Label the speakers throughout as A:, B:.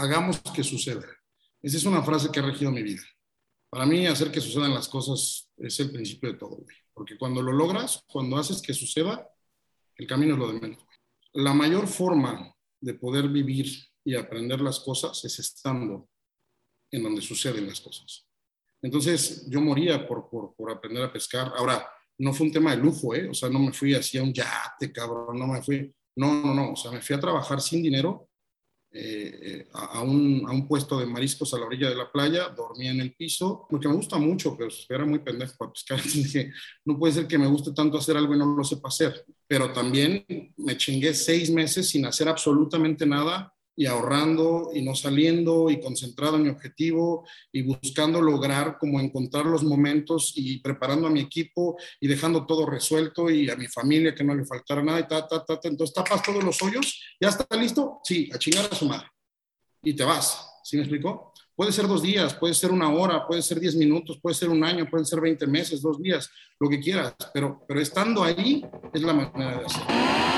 A: hagamos que suceda. Esa es una frase que ha regido mi vida. Para mí, hacer que sucedan las cosas es el principio de todo, Porque cuando lo logras, cuando haces que suceda, el camino es lo de menos. La mayor forma de poder vivir y aprender las cosas es estando en donde suceden las cosas. Entonces, yo moría por, por, por aprender a pescar. Ahora, no fue un tema de lujo, ¿eh? O sea, no me fui así a un yate, cabrón, no me fui. No, no, no. O sea, me fui a trabajar sin dinero eh, eh, a, un, a, un, puesto de mariscos a la orilla de la playa, dormía en el piso, porque me gusta mucho, pero era muy pendejo para pescar. Dije, no puede ser que me guste tanto hacer algo y no lo sepa hacer. Pero también me chingué seis meses sin hacer absolutamente nada y ahorrando y no saliendo y concentrado en mi objetivo y buscando lograr como encontrar los momentos y preparando a mi equipo y dejando todo resuelto y a mi familia que no le faltara nada y ta, ta, ta, ta. Entonces tapas todos los hoyos, ¿ya está listo? Sí, a chingar a su madre. Y te vas, ¿sí me explicó? Puede ser dos días, puede ser una hora, puede ser diez minutos, puede ser un año, pueden ser veinte meses, dos días, lo que quieras, pero, pero estando ahí es la manera de hacerlo.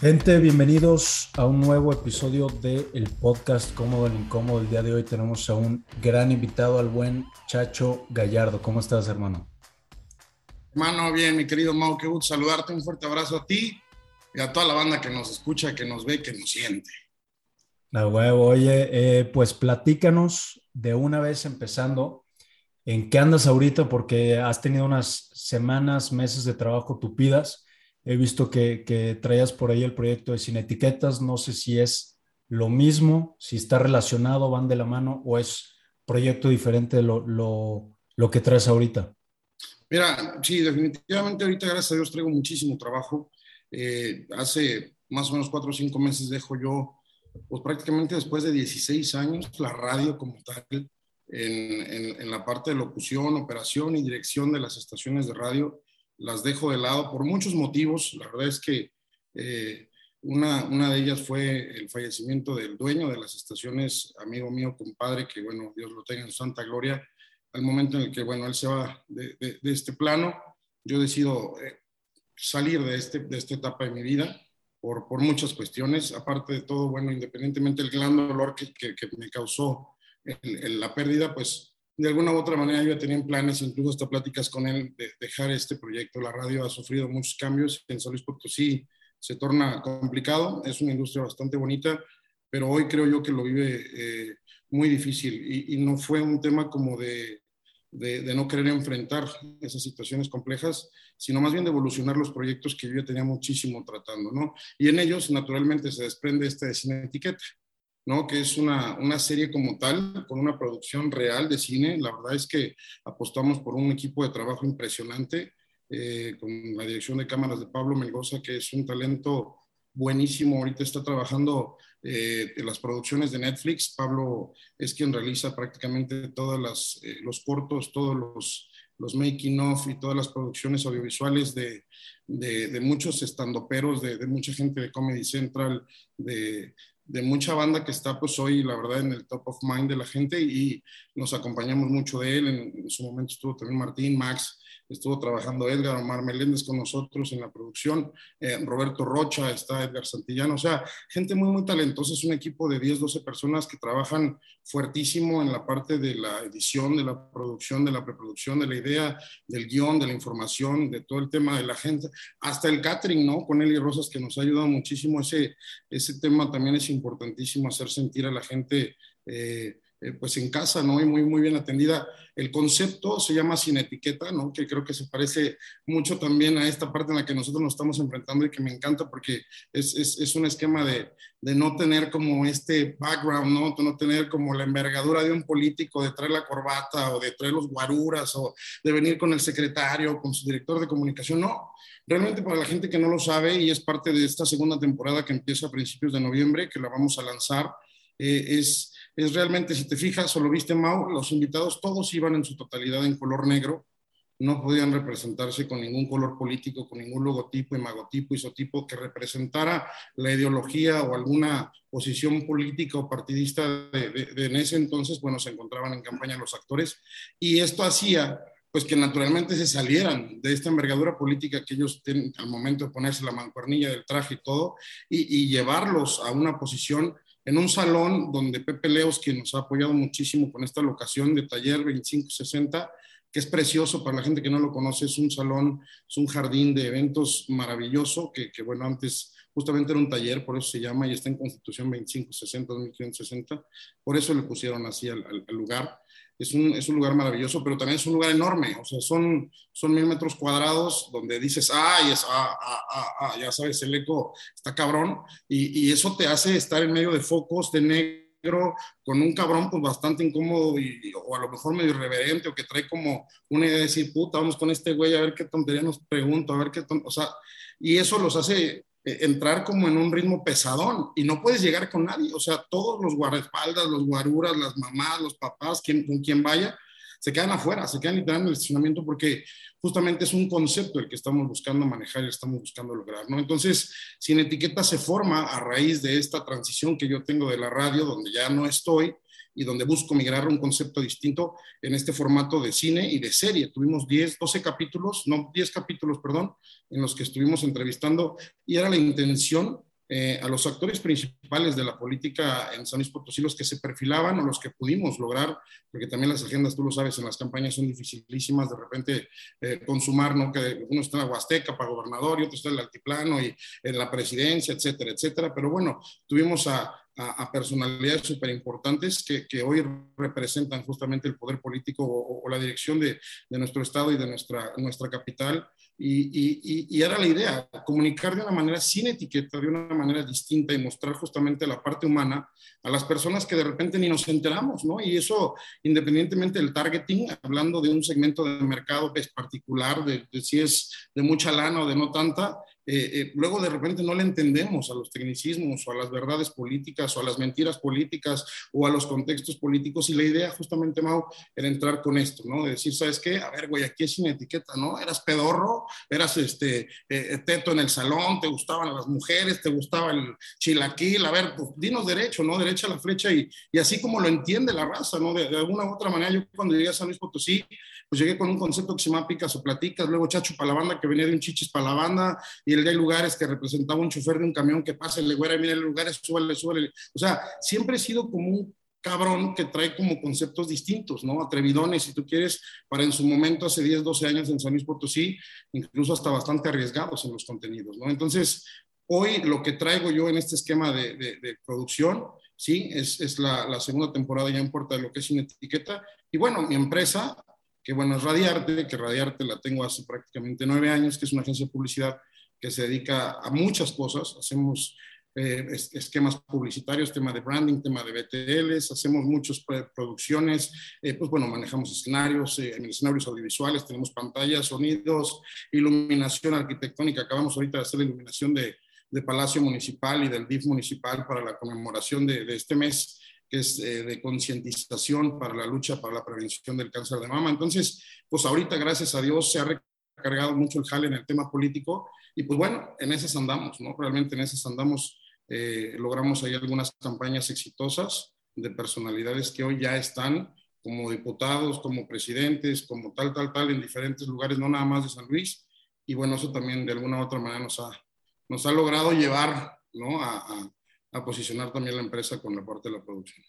B: Gente, bienvenidos a un nuevo episodio del el podcast Cómodo el Incómodo. El día de hoy tenemos a un gran invitado, al buen Chacho Gallardo. ¿Cómo estás, hermano?
A: Hermano, bien, mi querido Mau, qué gusto saludarte. Un fuerte abrazo a ti y a toda la banda que nos escucha, que nos ve, que nos siente.
B: La huevo, oye, eh, pues platícanos de una vez empezando. ¿En qué andas ahorita? Porque has tenido unas semanas, meses de trabajo tupidas He visto que, traías por ahí el proyecto de Sin Etiquetas. No sé si es lo mismo, si está relacionado, van de la mano o es proyecto diferente de lo, lo, que traes ahorita.
A: Mira, sí, definitivamente ahorita, gracias a Dios, traigo muchísimo trabajo. Eh, hace más o menos cuatro o cinco meses dejo yo, pues prácticamente después de 16 años, la radio como tal, en, en, la parte de locución, operación y dirección de las estaciones de radio las dejo de lado por muchos motivos. La verdad es que eh, una, una, de ellas fue el fallecimiento del dueño de las estaciones, amigo mío, compadre, que bueno, Dios lo tenga en santa gloria. Al momento en el que, bueno, él se va de, este plano, yo decido eh, salir de, este, de esta etapa de mi vida por, por muchas cuestiones. Aparte de todo, bueno, independientemente del gran dolor que, que, me causó la pérdida, pues de alguna u otra manera yo tenía planes, incluso hasta pláticas con él, de dejar este proyecto. La radio ha sufrido muchos cambios, en San Luis Potosí se torna complicado, es una industria bastante bonita, pero hoy creo yo que lo vive eh, muy difícil y, no fue un tema como de, no querer enfrentar esas situaciones complejas, sino más bien de evolucionar los proyectos que yo ya tenía muchísimo tratando, ¿no? Y en ellos, naturalmente, se desprende este de sin etiqueta. ¿No? que es una, una, serie como tal, con una producción real de cine. La verdad es que apostamos por un equipo de trabajo impresionante, eh, con la dirección de cámaras de Pablo Melgoza, que es un talento buenísimo. Ahorita está trabajando eh, en las producciones de Netflix. Pablo es quien realiza prácticamente todos eh, los cortos, todos los, los making of y todas las producciones audiovisuales de, de, de muchos estandoperos, de, de mucha gente de Comedy Central, de, de mucha banda que está pues hoy, la verdad, en el top of mind de la gente y nos acompañamos mucho de él. En, su momento estuvo también Martín, Max, estuvo trabajando Edgar, Omar Meléndez con nosotros en la producción, eh, Roberto Rocha, está Edgar Santillano, o sea, gente muy, muy talentosa, es un equipo de 10, 12 personas que trabajan fuertísimo en la parte de la edición, de la producción, de la preproducción, de la idea, del guion, de la información, de todo el tema de la gente, hasta el catering, ¿no? Con Eli Rosas, que nos ha ayudado muchísimo, ese, ese tema también es importantísimo, hacer sentir a la gente... Eh, eh, pues en casa, ¿no? Y muy, muy bien atendida. El concepto se llama sin etiqueta, ¿no? Que creo que se parece mucho también a esta parte en la que nosotros nos estamos enfrentando y que me encanta porque es, es, un esquema de, de, no tener como este background, ¿no? No tener como la envergadura de un político, de traer la corbata o de traer los guaruras o de venir con el secretario, con su director de comunicación, no. Realmente para la gente que no lo sabe y es parte de esta segunda temporada que empieza a principios de noviembre, que la vamos a lanzar, Eh, es, es realmente, si te fijas o lo viste, Mau, los invitados todos iban en su totalidad en color negro, no podían representarse con ningún color político, con ningún logotipo, imagotipo, isotipo que representara la ideología o alguna posición política o partidista de, en ese entonces, bueno, se encontraban en campaña los actores y esto hacía pues que naturalmente se salieran de esta envergadura política que ellos tienen al momento de ponerse la mancuernilla del traje y todo, y llevarlos a una posición en un salón donde Pepe Leos, quien nos ha apoyado muchísimo con esta locación de taller 2560, que es precioso para la gente que no lo conoce, es un salón, es un jardín de eventos maravilloso, que, que bueno, antes justamente era un taller, por eso se llama, y está en Constitución 2560, 2560, por eso le pusieron así al, al, lugar. Es un, es un, lugar maravilloso, pero también es un lugar enorme, o sea, son, son mil metros cuadrados donde dices, ay, es, ah, ah, ah, ah, ya sabes, el eco está cabrón, y, y eso te hace estar en medio de focos de negro con un cabrón pues bastante incómodo y, o a lo mejor medio irreverente o que trae como una idea de decir, puta, vamos con este güey a ver qué tontería nos pregunta, a ver qué o sea, y eso los hace entrar como en un ritmo pesadón y no puedes llegar con nadie, o sea, todos los guardaespaldas, los guaruras, las mamás, los papás, quien, con quien vaya, se quedan afuera, se quedan literalmente en el estacionamiento porque justamente es un concepto el que estamos buscando manejar y estamos buscando lograr, ¿no? Entonces, Sin Etiqueta se forma a raíz de esta transición que yo tengo de la radio, donde ya no estoy y donde busco migrar un concepto distinto en este formato de cine y de serie. Tuvimos 10, 12 capítulos, no, 10 capítulos, perdón, en los que estuvimos entrevistando y era la intención eh, a los actores principales de la política en San Luis Potosí, los que se perfilaban o los que pudimos lograr, porque también las agendas, tú lo sabes, en las campañas son dificilísimas de repente eh, consumar, ¿no? Que uno está en la Huasteca para gobernador y otro está en el altiplano y en la presidencia, etcétera, etcétera. Pero bueno, tuvimos a, a, personalidades súper importantes que, que, hoy representan justamente el poder político o, la dirección de, de, nuestro estado y de nuestra, nuestra capital. Y, y, y, era la idea, comunicar de una manera sin etiqueta, de una manera distinta y mostrar justamente la parte humana a las personas que de repente ni nos enteramos, ¿no? Y eso, independientemente del targeting, hablando de un segmento de mercado que es particular, de, de si es de mucha lana o de no tanta, eh, eh, luego de repente no le entendemos a los tecnicismos o a las verdades políticas o a las mentiras políticas o a los contextos políticos y la idea justamente, Mau, era entrar con esto, ¿no? De decir, ¿sabes qué? A ver, güey, aquí es sin etiqueta, ¿no? Eras pedorro, eras este, eh, teto en el salón, te gustaban las mujeres, te gustaba el chilaquil, a ver, pues dinos derecho, ¿no? Derecha a la flecha y, y así como lo entiende la raza, ¿no? De, alguna u otra manera, yo cuando llegué a San Luis Potosí, pues llegué con un concepto que se llama Picas o Platicas, luego Chacho para la banda, que venía de un chichis para y el de lugares que representaba un chofer de un camión que pasa, le güera, mira, el lugares, súbale, súbale. O sea, siempre he sido como un cabrón que trae como conceptos distintos, ¿no? Atrevidones, si tú quieres, para en su momento, hace 10, 12 años en San Luis Potosí, incluso hasta bastante arriesgados en los contenidos, ¿no? Entonces, hoy lo que traigo yo en este esquema de, producción, sí, es, es la, segunda temporada ya en puerta de lo que es una etiqueta. Y bueno, mi empresa, que bueno, es Radiarte, que Radiarte la tengo hace prácticamente nueve años, que es una agencia de publicidad que se dedica a muchas cosas. Hacemos eh, esquemas publicitarios, tema de branding, tema de BTLs, hacemos muchas producciones, eh, pues bueno, manejamos escenarios, eh, escenarios audiovisuales, tenemos pantallas, sonidos, iluminación arquitectónica. Acabamos ahorita de hacer la iluminación de, de Palacio Municipal y del DIF Municipal para la conmemoración de, de este mes que es eh, de concientización para la lucha para la prevención del cáncer de mama. Entonces, pues ahorita, gracias a Dios, se ha recargado mucho el jale en el tema político y pues bueno, en esas andamos, ¿no? Realmente en esas andamos, eh, logramos ahí algunas campañas exitosas de personalidades que hoy ya están como diputados, como presidentes, como tal, tal, tal, en diferentes lugares, no nada más de San Luis. Y bueno, eso también de alguna u otra manera nos ha, nos ha logrado llevar, ¿no? A, a a posicionar también la empresa con la parte de la producción.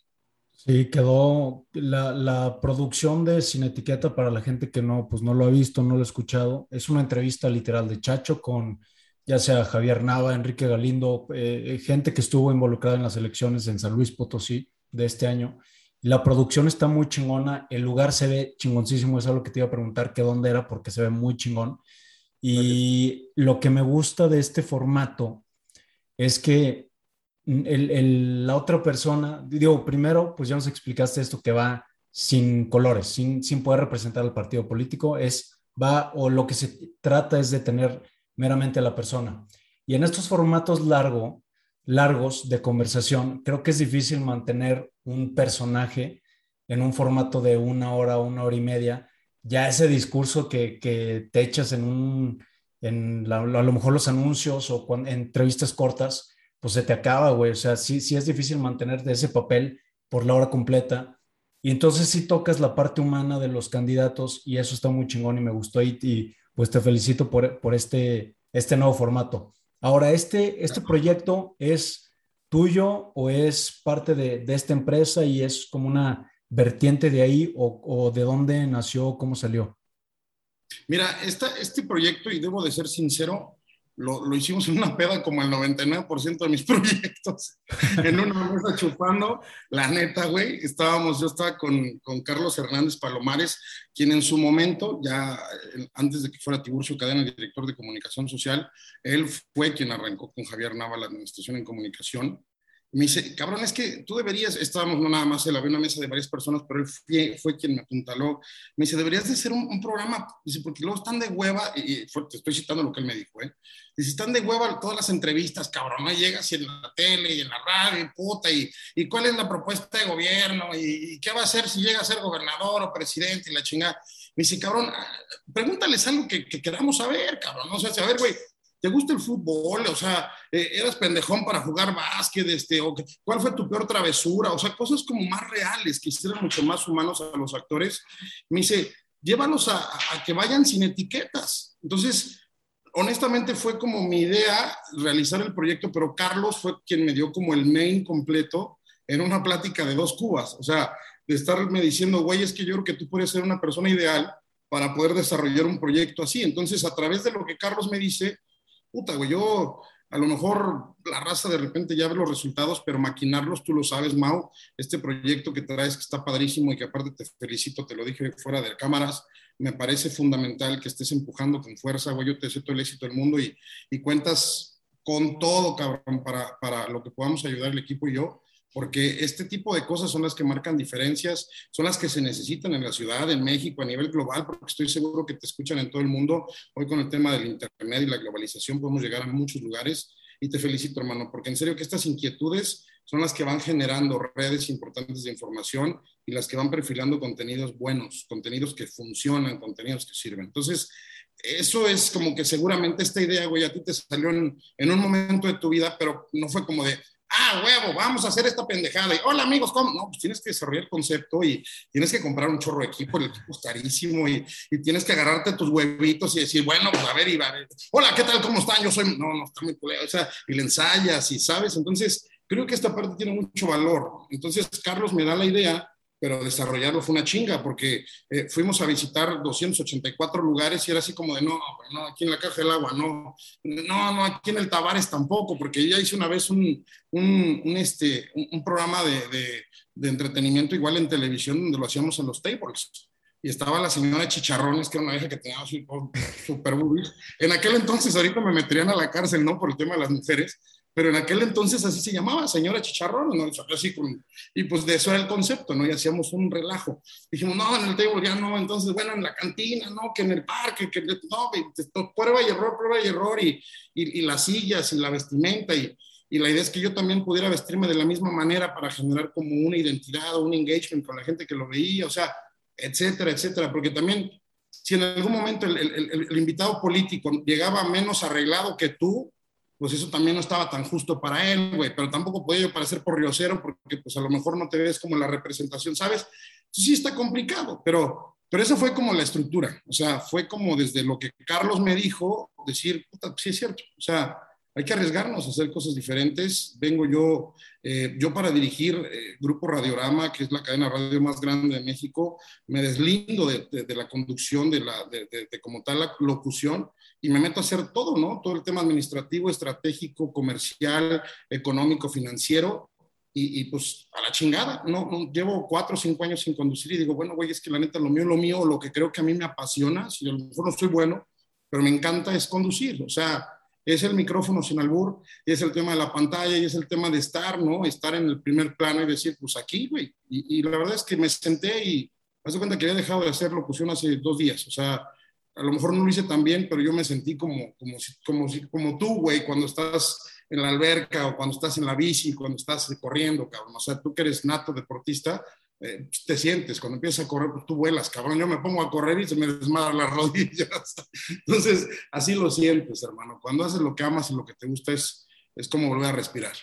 B: Sí, quedó la, la, producción de Sin Etiqueta para la gente que no, pues no lo ha visto, no lo ha escuchado. Es una entrevista literal de Chacho con ya sea Javier Nava, Enrique Galindo, eh, gente que estuvo involucrada en las elecciones en San Luis Potosí de este año. La producción está muy chingona, el lugar se ve chingoncísimo, es algo que te iba a preguntar que dónde era porque se ve muy chingón. Y lo que me gusta de este formato es que la otra persona, digo, primero, pues ya nos explicaste esto que va sin colores, sin, sin poder representar al partido político, es, va, o lo que se trata es de tener meramente a la persona. Y en estos formatos largo, largos de conversación, creo que es difícil mantener un personaje en un formato de una hora, una hora y media. Ya ese discurso que, que te echas en un, en a lo mejor los anuncios o en entrevistas cortas, pues se te acaba, güey. O sea, sí, sí es difícil mantener ese papel por la hora completa. Y entonces sí tocas la parte humana de los candidatos y eso está muy chingón y me gustó y, y pues te felicito por, por este, este nuevo formato. Ahora, ¿este, este proyecto es tuyo o es parte de, de esta empresa y es como una vertiente de ahí o, o de dónde nació, cómo salió?
A: Mira, esta, este proyecto, y debo de ser sincero, lo, lo, hicimos en una peda como el 99% de mis proyectos, en una mesa chupando, la neta, güey, estábamos, yo estaba con, con, Carlos Hernández Palomares, quien en su momento, ya antes de que fuera Tiburcio Cadena, el director de comunicación social, él fue quien arrancó con Javier Nava la administración en comunicación, me dice, cabrón, es que tú deberías, estábamos no nada más, él había una mesa de varias personas, pero él fue, fue quien me apuntaló. Me dice, deberías de hacer un, programa, dice, porque luego están de hueva, y, te estoy citando lo que él me dijo, ¿eh? Dice, están de hueva todas las entrevistas, cabrón, ¿no? Llegas y en la tele y en la radio, y puta, y, y cuál es la propuesta de gobierno, y, qué va a hacer si llega a ser gobernador o presidente y la chingada. Me dice, cabrón, ah, pregúntales algo que, que queramos saber, cabrón, ¿no? O sea, a ver, güey, ¿Te gusta el fútbol? O sea, eh, ¿eras pendejón para jugar básquet? Este, o ¿Cuál fue tu peor travesura? O sea, cosas como más reales, que hicieran mucho más humanos a los actores. Me dice, llévalos a, a que vayan sin etiquetas. Entonces, honestamente fue como mi idea realizar el proyecto, pero Carlos fue quien me dio como el main completo en una plática de dos cubas. O sea, de estarme diciendo, güey, es que yo creo que tú puedes ser una persona ideal para poder desarrollar un proyecto así. Entonces, a través de lo que Carlos me dice, puta, güey, yo a lo mejor la raza de repente ya ve los resultados, pero maquinarlos, tú lo sabes, Mau, este proyecto que traes que está padrísimo y que aparte te felicito, te lo dije fuera de cámaras, me parece fundamental que estés empujando con fuerza, güey, yo te deseo todo el éxito del mundo y, y cuentas con todo, cabrón, para, para lo que podamos ayudar el equipo y yo porque este tipo de cosas son las que marcan diferencias, son las que se necesitan en la ciudad, en México, a nivel global, porque estoy seguro que te escuchan en todo el mundo. Hoy con el tema del Internet y la globalización podemos llegar a muchos lugares y te felicito, hermano, porque en serio que estas inquietudes son las que van generando redes importantes de información y las que van perfilando contenidos buenos, contenidos que funcionan, contenidos que sirven. Entonces, eso es como que seguramente esta idea, güey, a ti te salió en, en un momento de tu vida, pero no fue como de, ah, huevo, vamos a hacer esta pendejada. Y, hola amigos, ¿cómo? No, pues tienes que desarrollar el concepto y tienes que comprar un chorro de equipo, el equipo es carísimo y, y tienes que agarrarte tus huevitos y decir, bueno, pues a ver, va, hola, ¿qué tal? ¿Cómo están? Yo soy, no, no, está muy culero, o sea, y le ensayas y sabes, entonces creo que esta parte tiene mucho valor. Entonces, Carlos me da la idea pero desarrollarlo fue una chinga porque eh, fuimos a visitar 284 lugares y era así como de no, no, aquí en la caja del agua, no, no, no, aquí en el Tavares tampoco, porque ya hice una vez un, un, un este, un, programa de, de, de, entretenimiento igual en televisión donde lo hacíamos en los tables. Y estaba la señora Chicharrones, que era una vieja que tenía súper boobies. En aquel entonces, ahorita me meterían a la cárcel, ¿no? Por el tema de las mujeres pero en aquel entonces así se llamaba, señora Chicharrón, ¿no? Así con, y pues de eso era el concepto, ¿no? Y hacíamos un relajo. Dijimos, no, en el table ya no, entonces, bueno, en la cantina, no, que en el parque, que no, prueba y error, prueba y error, y, y, y las sillas y la vestimenta, y, y la idea es que yo también pudiera vestirme de la misma manera para generar como una identidad o un engagement con la gente que lo veía, o sea, etcétera, etcétera, porque también si en algún momento el, el, el, el invitado político llegaba menos arreglado que tú, pues eso también no estaba tan justo para él, güey, pero tampoco podía yo parecer por riosero porque pues a lo mejor no te ves como la representación, ¿sabes? sí está complicado, pero, pero eso fue como la estructura, o sea, fue como desde lo que Carlos me dijo, decir, puta, pues sí es cierto, o sea, hay que arriesgarnos a hacer cosas diferentes. Vengo yo, eh, yo para dirigir eh, Grupo Radiorama, que es la cadena radio más grande de México, me deslindo de, de, de la conducción, de, la, de, como tal la locución, y me meto a hacer todo, ¿no? Todo el tema administrativo, estratégico, comercial, económico, financiero, y, y pues a la chingada, ¿no? Llevo cuatro o cinco años sin conducir y digo, bueno, güey, es que la neta, lo mío, lo mío, lo que creo que a mí me apasiona, si a lo mejor no soy bueno, pero me encanta es conducir, o sea, es el micrófono sin albur, es el tema de la pantalla y es el tema de estar, ¿no? Estar en el primer plano y decir, pues aquí, güey. Y, y, la verdad es que me senté y me cuenta que había dejado de hacer locución hace dos días, o sea, a lo mejor no lo hice tan bien, pero yo me sentí como, como, como, tú, güey, cuando estás en la alberca o cuando estás en la bici, cuando estás corriendo, cabrón. O sea, tú que eres nato deportista, eh, te sientes, cuando empiezas a correr, pues tú vuelas, cabrón. Yo me pongo a correr y se me desmadran las rodillas. Entonces, así lo sientes, hermano. Cuando haces lo que amas y lo que te gusta es, es como volver a respirar.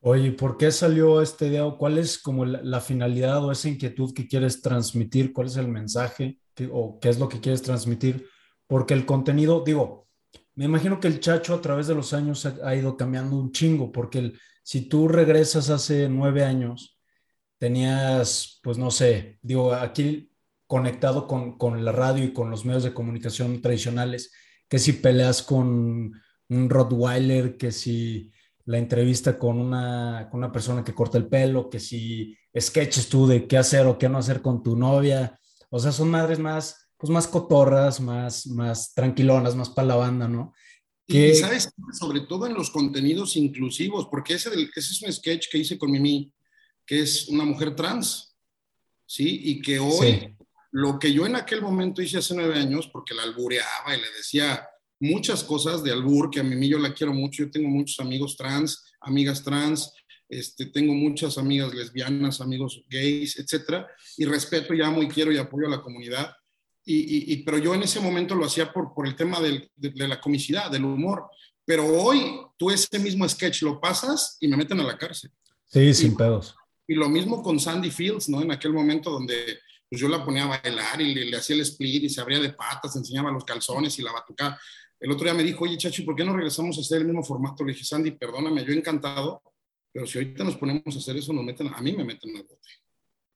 B: Oye, ¿por qué salió este video? ¿Cuál es como la, finalidad o esa inquietud que quieres transmitir? ¿Cuál es el mensaje o qué es lo que quieres transmitir? Porque el contenido, digo, me imagino que el chacho a través de los años ha, ido cambiando un chingo, porque si tú regresas hace nueve años, tenías, pues no sé, digo, aquí conectado con, con la radio y con los medios de comunicación tradicionales, que si peleas con un Rottweiler, que si la entrevista con una, con una persona que corta el pelo, que si sketches tú de qué hacer o qué no hacer con tu novia. O sea, son madres más, pues más cotorras, más, más tranquilonas, más para la banda, ¿no?
A: Que... Y sabes, sobre todo en los contenidos inclusivos, porque ese, del, ese es un sketch que hice con Mimi, que es una mujer trans, ¿sí? Y que hoy, lo que yo en aquel momento hice hace nueve años, porque la albureaba y le decía, muchas cosas de albur, que a mí yo la quiero mucho, yo tengo muchos amigos trans, amigas trans, este, tengo muchas amigas lesbianas, amigos gays, etcétera, y respeto y amo y quiero y apoyo a la comunidad. Y, y, pero yo en ese momento lo hacía por, por el tema del, de, la comicidad, del humor. Pero hoy tú ese mismo sketch lo pasas y me meten a la cárcel.
B: Sí, sin pedos.
A: Y lo mismo con Sandy Fields, ¿no? En aquel momento donde pues yo la ponía a bailar y le, le hacía el split y se abría de patas, enseñaba los calzones y la batucada. El otro día me dijo, oye, Chachi, ¿por qué no regresamos a hacer el mismo formato? Le dije, Sandy, perdóname, yo encantado, pero si ahorita nos ponemos a hacer eso, nos meten, a mí me meten al bote.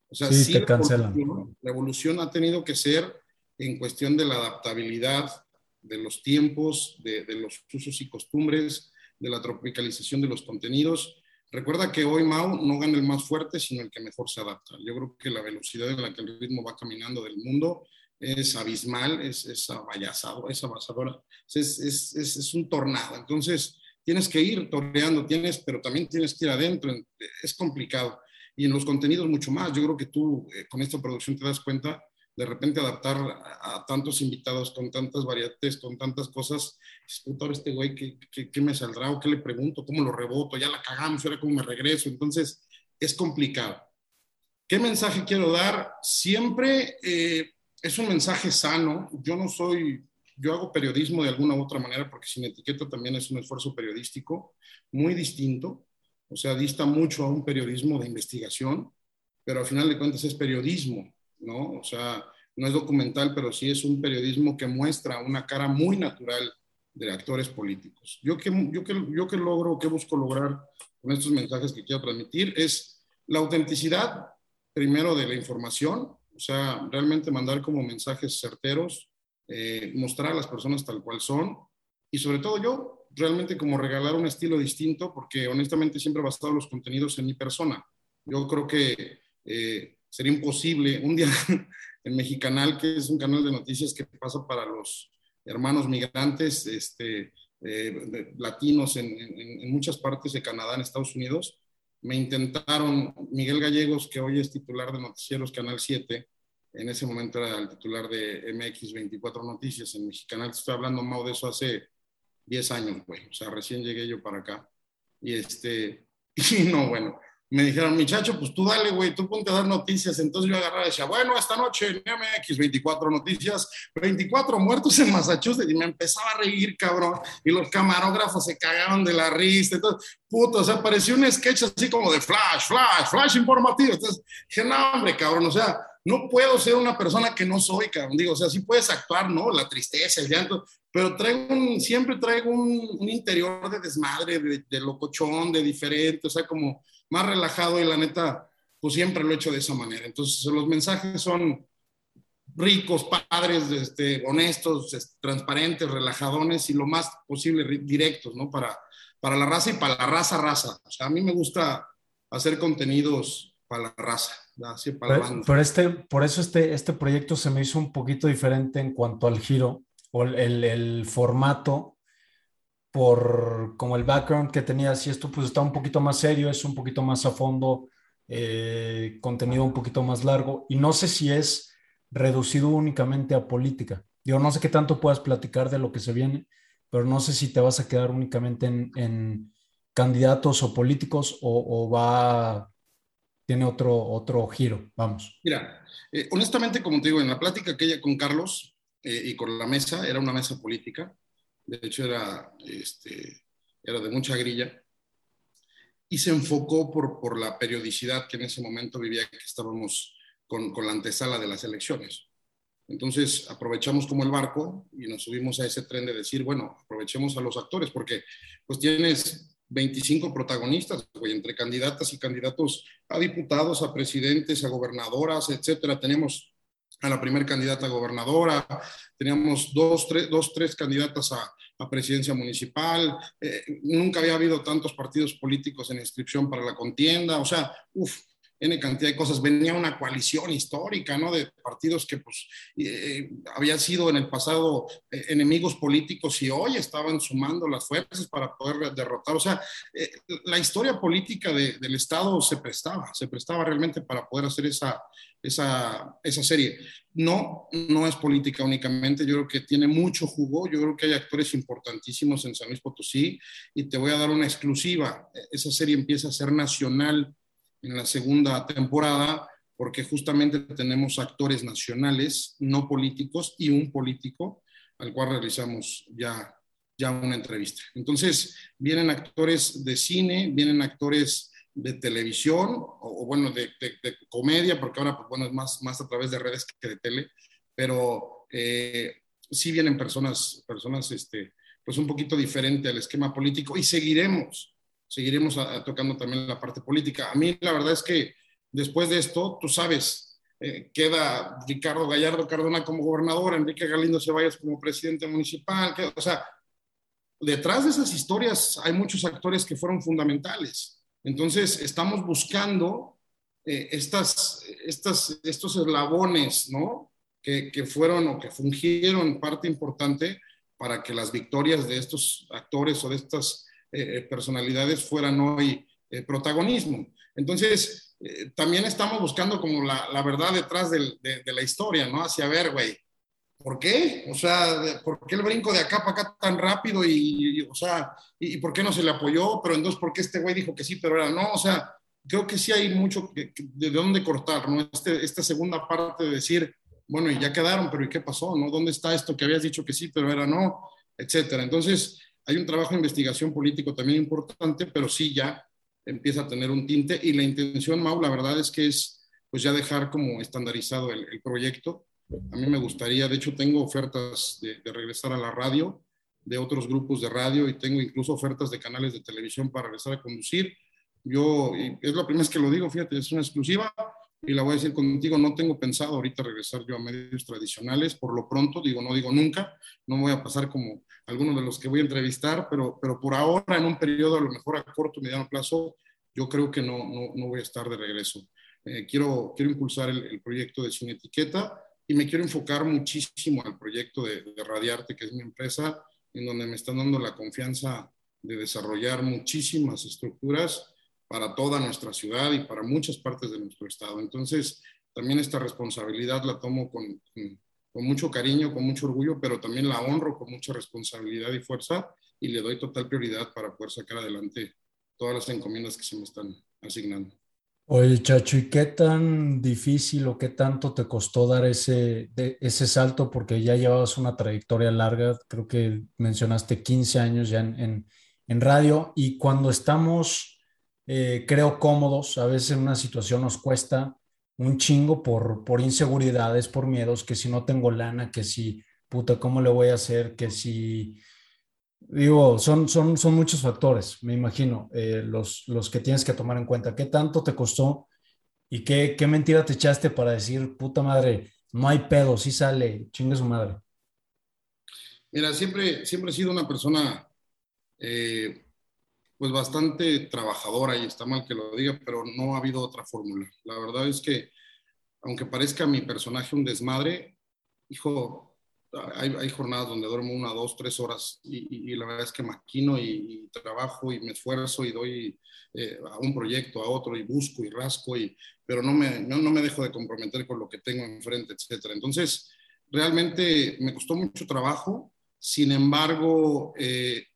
A: O sea,
B: sí, te cancelan.
A: La evolución ha tenido que ser en cuestión de la adaptabilidad de los tiempos, de, de, los usos y costumbres, de la tropicalización de los contenidos. Recuerda que hoy Mau no gana el más fuerte, sino el que mejor se adapta. Yo creo que la velocidad en la que el ritmo va caminando del mundo es abismal, es, es abayazado, es abasadora, es, es, es, un tornado. Entonces, tienes que ir toreando, tienes, pero también tienes que ir adentro, es complicado. Y en los contenidos mucho más. Yo creo que tú eh, con esta producción te das cuenta, de repente adaptar a, tantos invitados con tantas variantes, con tantas cosas, es puto, este güey, ¿qué, ¿qué, qué, me saldrá o qué le pregunto? ¿Cómo lo reboto? Ya la cagamos, ahora cómo me regreso. Entonces, es complicado. ¿Qué mensaje quiero dar? Siempre... Eh, es un mensaje sano. Yo no soy, yo hago periodismo de alguna u otra manera porque sin etiqueta también es un esfuerzo periodístico muy distinto. O sea, dista mucho a un periodismo de investigación, pero al final de cuentas es periodismo, ¿no? O sea, no es documental, pero sí es un periodismo que muestra una cara muy natural de actores políticos. Yo que, yo que, yo que logro, que busco lograr con estos mensajes que quiero transmitir es la autenticidad, primero, de la información, o sea, realmente mandar como mensajes certeros, eh, mostrar a las personas tal cual son y sobre todo yo, realmente como regalar un estilo distinto, porque honestamente siempre he basado los contenidos en mi persona. Yo creo que eh, sería imposible un día en Mexicanal, que es un canal de noticias que pasa para los hermanos migrantes este, eh, latinos en, en, muchas partes de Canadá, en Estados Unidos, me intentaron, Miguel Gallegos, que hoy es titular de Noticieros Canal 7, en ese momento era el titular de MX 24 Noticias en Mexicanal, estoy hablando, Mau, de eso hace 10 años, güey, o sea, recién llegué yo para acá, y este, y no, bueno, me dijeron, muchacho, pues tú dale, güey, tú ponte a dar noticias. Entonces yo agarraba y decía, bueno, esta noche en MX 24 noticias, 24 muertos en Massachusetts. Y me empezaba a reír, cabrón. Y los camarógrafos se cagaban de la risa. Entonces, puto, o sea, parecía un sketch así como de flash, flash, flash informativo. Entonces dije, no, hombre, cabrón, o sea, no puedo ser una persona que no soy, cabrón. Digo, o sea, sí puedes actuar, ¿no? La tristeza, el llanto, pero traigo un, siempre traigo un, interior de desmadre, de, de locochón, de diferente, o sea, como más relajado y la neta, pues siempre lo he hecho de esa manera. Entonces, los mensajes son ricos, padres, este, honestos, transparentes, relajadones y lo más posible directos, ¿no? Para, para la raza y para la raza, raza. O sea, a mí me gusta hacer contenidos para la raza, así para
B: Pero este, por eso este, este proyecto se me hizo un poquito diferente en cuanto al giro o el, el formato por como el background que tenías y esto pues está un poquito más serio, es un poquito más a fondo, eh, contenido un poquito más largo y no sé si es reducido únicamente a política. Yo no sé qué tanto puedas platicar de lo que se viene, pero no sé si te vas a quedar únicamente en, candidatos o políticos o, va, tiene otro, otro giro? Vamos.
A: Mira, eh, honestamente, como te digo, en la plática que ella con Carlos eh, y con la mesa, era una mesa política, de hecho era, este, era de mucha grilla, y se enfocó por, por la periodicidad que en ese momento vivía, que estábamos con, con la antesala de las elecciones. Entonces aprovechamos como el barco y nos subimos a ese tren de decir, bueno, aprovechemos a los actores, porque pues tienes 25 protagonistas, entre candidatas y candidatos a diputados, a presidentes, a gobernadoras, etcétera. Tenemos a la primera candidata a gobernadora, teníamos dos, tres, dos, tres candidatas a, a presidencia municipal, eh, nunca había habido tantos partidos políticos en inscripción para la contienda, o sea, uff, N cantidad de cosas. Venía una coalición histórica, ¿no? De partidos que, pues, eh, habían sido en el pasado eh, enemigos políticos y hoy estaban sumando las fuerzas para poder derrotar. O sea, eh, la historia política del Estado se prestaba, se prestaba realmente para poder hacer esa, esa, esa serie. No, no es política únicamente, yo creo que tiene mucho jugo, yo creo que hay actores importantísimos en San Luis Potosí y te voy a dar una exclusiva. Esa serie empieza a ser nacional en la segunda temporada, porque justamente tenemos actores nacionales, no políticos, y un político, al cual realizamos ya, ya una entrevista. Entonces, vienen actores de cine, vienen actores de televisión, o, bueno, de, comedia, porque ahora, pues, bueno, es más, más a través de redes que de tele, pero eh, sí vienen personas, personas, este, pues un poquito diferente al esquema político y seguiremos seguiremos tocando también la parte política. A mí la verdad es que después de esto, tú sabes, eh, queda Ricardo Gallardo Cardona como gobernador, Enrique Galindo Ceballos como presidente municipal, o sea, detrás de esas historias hay muchos actores que fueron fundamentales. Entonces, estamos buscando eh, estas, estas, estos eslabones, ¿no? Que, que fueron o que fungieron parte importante para que las victorias de estos actores o de estas eh, personalidades fueran hoy eh, protagonismo. Entonces, eh, también estamos buscando como la, la verdad detrás de, la historia, ¿no? Hacia ver, güey, ¿por qué? O sea, ¿por qué el brinco de acá para acá tan rápido? Y, o sea, y, por qué no se le apoyó? Pero entonces, ¿por qué este güey dijo que sí, pero era no? O sea, creo que sí hay mucho de dónde cortar, ¿no? Este, esta segunda parte de decir, bueno, y ya quedaron, pero ¿y qué pasó? ¿No? ¿Dónde está esto que habías dicho que sí, pero era no? Etcétera. Entonces, hay un trabajo de investigación político también importante, pero sí ya empieza a tener un tinte y la intención, Mau, la verdad es que es pues ya dejar como estandarizado el, el proyecto. A mí me gustaría, de hecho tengo ofertas de, de, regresar a la radio, de otros grupos de radio y tengo incluso ofertas de canales de televisión para regresar a conducir. Yo, es la primera vez que lo digo, fíjate, es una exclusiva y la voy a decir contigo, no tengo pensado ahorita regresar yo a medios tradicionales, por lo pronto, digo, no digo nunca, no voy a pasar como algunos de los que voy a entrevistar, pero, pero por ahora, en un periodo a lo mejor a corto, mediano plazo, yo creo que no, no, no voy a estar de regreso. Eh, quiero, quiero impulsar el, proyecto de Sin Etiqueta y me quiero enfocar muchísimo al proyecto de, de Radiarte, que es mi empresa, en donde me están dando la confianza de desarrollar muchísimas estructuras para toda nuestra ciudad y para muchas partes de nuestro estado. Entonces, también esta responsabilidad la tomo con, con con mucho cariño, con mucho orgullo, pero también la honro con mucha responsabilidad y fuerza y le doy total prioridad para poder sacar adelante todas las encomiendas que se me están asignando.
B: Oye, Chacho, ¿y qué tan difícil o qué tanto te costó dar ese, de, ese salto? Porque ya llevabas una trayectoria larga, creo que mencionaste 15 años ya en, en, en radio, y cuando estamos, eh, creo, cómodos, a veces en una situación nos cuesta un chingo por, por inseguridades, por miedos, que si no tengo lana, que si, puta, ¿cómo le voy a hacer? Que si, digo, son, son, son muchos factores, me imagino, eh, los, los que tienes que tomar en cuenta. ¿Qué tanto te costó y qué, qué mentira te echaste para decir, puta madre, no hay pedo, sí sale, chingue su madre?
A: Mira, siempre, siempre he sido una persona eh, pues bastante trabajadora y está mal que lo diga, pero no ha habido otra fórmula. La verdad es que, aunque parezca mi personaje un desmadre, hijo, hay, hay jornadas donde duermo una, dos, tres horas y, y, la verdad es que maquino y, y, trabajo y me esfuerzo y doy eh, a un proyecto, a otro y busco y rasco, y, pero no me, no, no me dejo de comprometer con lo que tengo enfrente, etcétera. Entonces, realmente me costó mucho trabajo, sin embargo, eh,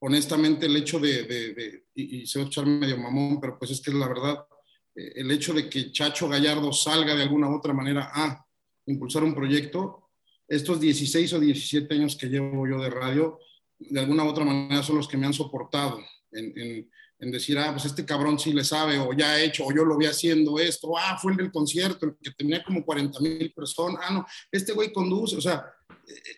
A: honestamente el hecho de, y, se va a echar medio mamón, pero pues es que es la verdad, eh, el hecho de que Chacho Gallardo salga de alguna u otra manera a impulsar un proyecto, estos 16 o 17 años que llevo yo de radio, de alguna u otra manera son los que me han soportado en, en decir, ah, pues este cabrón sí le sabe, o ya ha hecho, o yo lo vi haciendo esto, ah, fue el del concierto, el que tenía como 40 mil personas, ah, no, este güey conduce, o sea,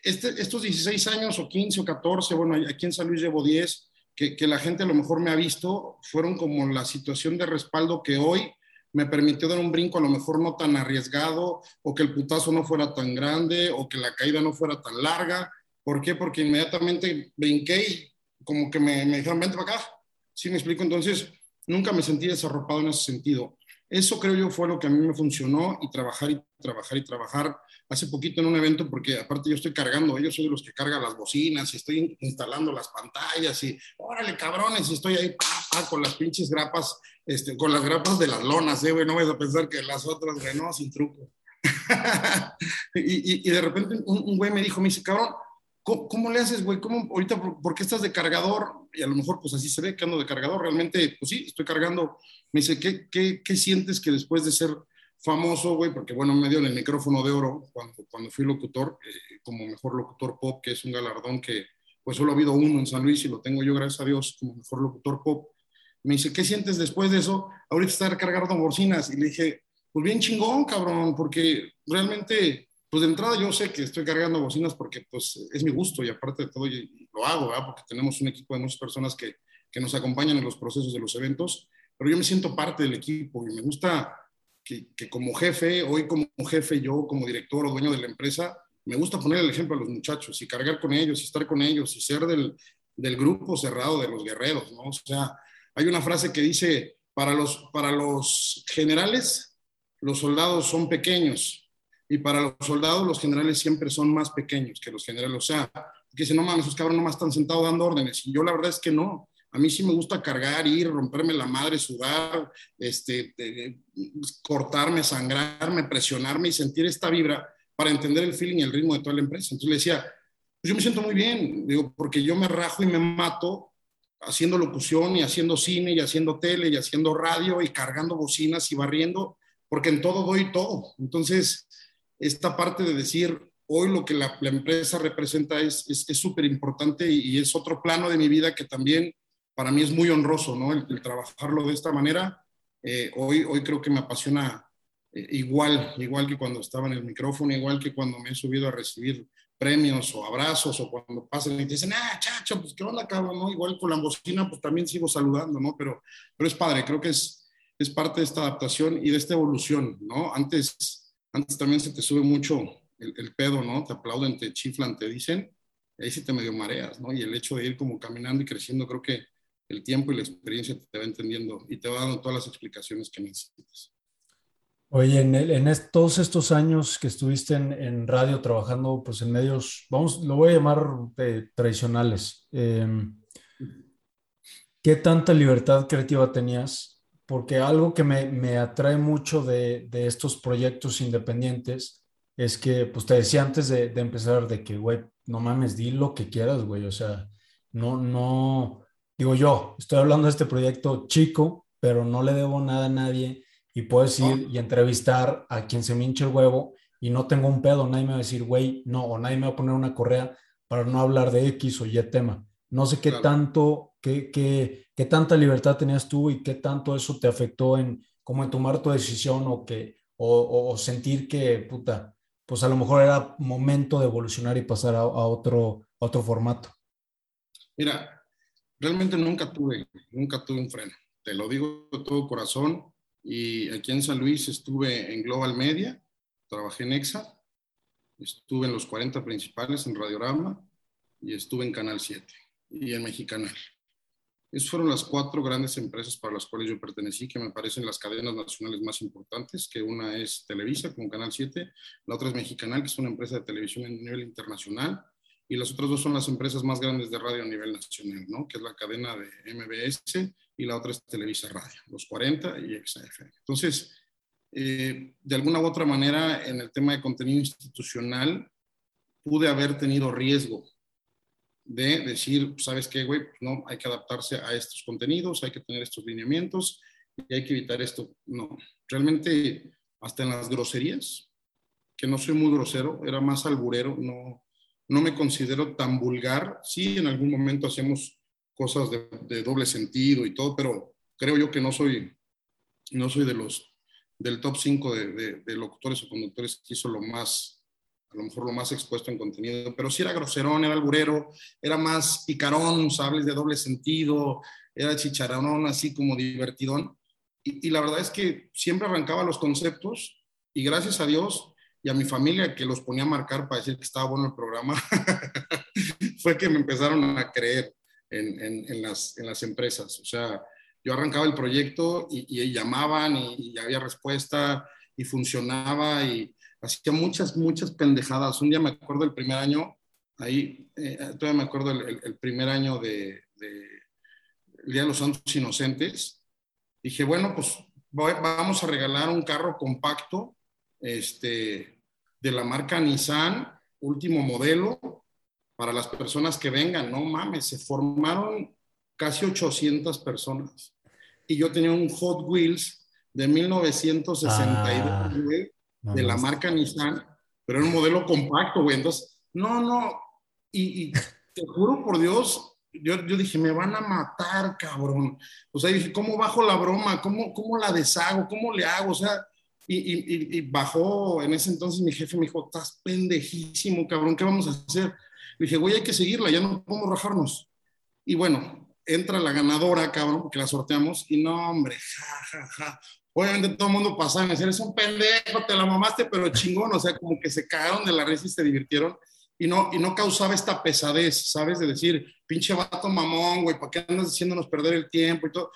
A: este, estos 16 años o 15 o 14, bueno, aquí en San Luis llevo 10, que, la gente a lo mejor me ha visto, fueron como la situación de respaldo que hoy me permitió dar un brinco a lo mejor no tan arriesgado, o que el putazo no fuera tan grande, o que la caída no fuera tan larga. ¿Por qué? Porque inmediatamente brinqué y como que me, me dijeron, vente para acá ¿Sí me explico? Entonces, nunca me sentí desarropado en ese sentido. Eso creo yo fue lo que a mí me funcionó y trabajar y trabajar y trabajar. Hace poquito en un evento, porque aparte yo estoy cargando, yo soy de los que cargan las bocinas y estoy instalando las pantallas y órale cabrones, y estoy ahí con las pinches grapas, este, con las grapas de las lonas, ¿eh, güey? No vayas a pensar que las otras, güey, no, sin truco. y, de repente un, güey me dijo, me dice, cabrón, ¿Cómo, le haces, güey? ¿Cómo ahorita, por, qué estás de cargador? Y a lo mejor, pues así se ve que ando de cargador. Realmente, pues sí, estoy cargando. Me dice, ¿qué, qué, qué sientes que después de ser famoso, güey? Porque, bueno, me dio el micrófono de oro cuando, cuando fui locutor, eh, como mejor locutor pop, que es un galardón que, pues solo ha habido uno en San Luis y lo tengo yo, gracias a Dios, como mejor locutor pop. Me dice, ¿qué sientes después de eso? Ahorita estar cargando bocinas. Y le dije, pues bien chingón, cabrón, porque realmente pues de entrada yo sé que estoy cargando bocinas porque pues es mi gusto y aparte de todo lo hago, ¿verdad? Porque tenemos un equipo de muchas personas que, que, nos acompañan en los procesos de los eventos, pero yo me siento parte del equipo y me gusta que, como jefe, hoy como jefe, yo como director o dueño de la empresa, me gusta poner el ejemplo a los muchachos y cargar con ellos y estar con ellos y ser del, del grupo cerrado de los guerreros, ¿no? O sea, hay una frase que dice, para los, para los generales, los soldados son pequeños, y para los soldados, los generales siempre son más pequeños que los generales. O sea, que dicen, no mames, esos cabrones nomás están sentados dando órdenes. Y yo la verdad es que no. A mí sí me gusta cargar, ir, romperme la madre, sudar, este, cortarme, sangrarme, presionarme y sentir esta vibra para entender el feeling y el ritmo de toda la empresa. Entonces le decía, pues yo me siento muy bien, digo, porque yo me rajo y me mato haciendo locución y haciendo cine y haciendo tele y haciendo radio y cargando bocinas y barriendo, porque en todo doy todo. Entonces, esta parte de decir, hoy lo que la, empresa representa es súper es, importante y, es otro plano de mi vida que también para mí es muy honroso, ¿no? El, trabajarlo de esta manera. Eh, hoy, hoy creo que me apasiona eh, igual, igual que cuando estaba en el micrófono, igual que cuando me he subido a recibir premios o abrazos o cuando pasan y te dicen, ah, chacho, pues qué onda, cabrón, ¿no? Igual con la bocina, pues también sigo saludando, ¿no? Pero, pero es padre, creo que es, es parte de esta adaptación y de esta evolución, ¿no? Antes antes también se te sube mucho el, pedo, ¿no? Te aplauden, te chiflan, te dicen, ahí sí te medio mareas, ¿no? Y el hecho de ir como caminando y creciendo, creo que el tiempo y la experiencia te, va entendiendo y te va dando todas las explicaciones que necesitas.
B: Oye, en, en todos estos años que estuviste en, radio trabajando pues en medios, vamos, lo voy a llamar eh, tradicionales, em, ¿qué tanta libertad creativa tenías porque algo que me, me atrae mucho de, de, estos proyectos independientes es que, pues te decía antes de, de empezar, de que, güey, no mames, di lo que quieras, güey, o sea, no, no, digo yo, estoy hablando de este proyecto chico, pero no le debo nada a nadie y puedes ir y entrevistar a quien se me hinche el huevo y no tengo un pedo, nadie me va a decir, güey, no, o nadie me va a poner una correa para no hablar de X o Y tema. No sé qué tanto, qué, qué, qué tanta libertad tenías tú y qué tanto eso te afectó en cómo en tomar tu decisión o que o, sentir que puta, pues a lo mejor era momento de evolucionar y pasar a, otro otro formato.
A: Mira, realmente nunca tuve nunca tuve un freno. Te lo digo de todo corazón y aquí en San Luis estuve en Global Media, trabajé en EXA, estuve en los 40 principales en Radiorama y estuve en Canal 7 y en Mexicanal. Esas fueron las cuatro grandes empresas para las cuales yo pertenecí, que me parecen las cadenas nacionales más importantes, que una es Televisa, como Canal 7, la otra es Mexicanal, que es una empresa de televisión a nivel internacional, y las otras dos son las empresas más grandes de radio a nivel nacional, ¿no? que es la cadena de MBS y la otra es Televisa Radio, los 40 y XFM. Entonces, eh, de alguna u otra manera, en el tema de contenido institucional, pude haber tenido riesgo de decir, ¿sabes qué, güey? No, hay que adaptarse a estos contenidos, hay que tener estos lineamientos y hay que evitar esto. No, realmente hasta en las groserías, que no soy muy grosero, era más alburero, no, no me considero tan vulgar. Sí, en algún momento hacemos cosas de, doble sentido y todo, pero creo yo que no soy, no soy de los del top 5 de, locutores o conductores que hizo lo más, a lo mejor lo más expuesto en contenido, pero sí era groserón, era alburero, era más picarón, sables de doble sentido, era chicharrón, así como divertidón. Y, la verdad es que siempre arrancaba los conceptos y gracias a Dios y a mi familia que los ponía a marcar para decir que estaba bueno el programa, fue que me empezaron a creer en, en, las, en las empresas. O sea, yo arrancaba el proyecto y, y llamaban y, había respuesta y funcionaba y hacía muchas, muchas pendejadas. Un día me acuerdo el primer año, ahí, eh, todavía me acuerdo el, el, primer año de, de, el Día de los Santos Inocentes. Dije, bueno, pues vamos a regalar un carro compacto este, de la marca Nissan, último modelo, para las personas que vengan. No mames, se formaron casi 800 personas. Y yo tenía un Hot Wheels de 1962, ah, de la marca Nissan, pero era un modelo compacto, güey. Entonces, no, no. Y, te juro por Dios, yo, yo, dije, me van a matar, cabrón. O sea, dije, ¿cómo bajo la broma? ¿Cómo, cómo la deshago? ¿Cómo le hago? O sea, y, bajó en ese entonces mi jefe me dijo, estás pendejísimo, cabrón, ¿qué vamos a hacer? Le dije, güey, hay que seguirla, ya no podemos rajarnos. Y bueno, entra la ganadora, cabrón, que la sorteamos, y no, hombre, ja, ja, ja. Obviamente todo el mundo pasaba y me decía, eres un pendejo, te la mamaste, pero chingón, o sea, como que se cagaron de la risa y se divirtieron. Y no, y no causaba esta pesadez, ¿sabes? De decir, pinche vato mamón, güey, ¿para qué andas haciéndonos perder el tiempo y todo?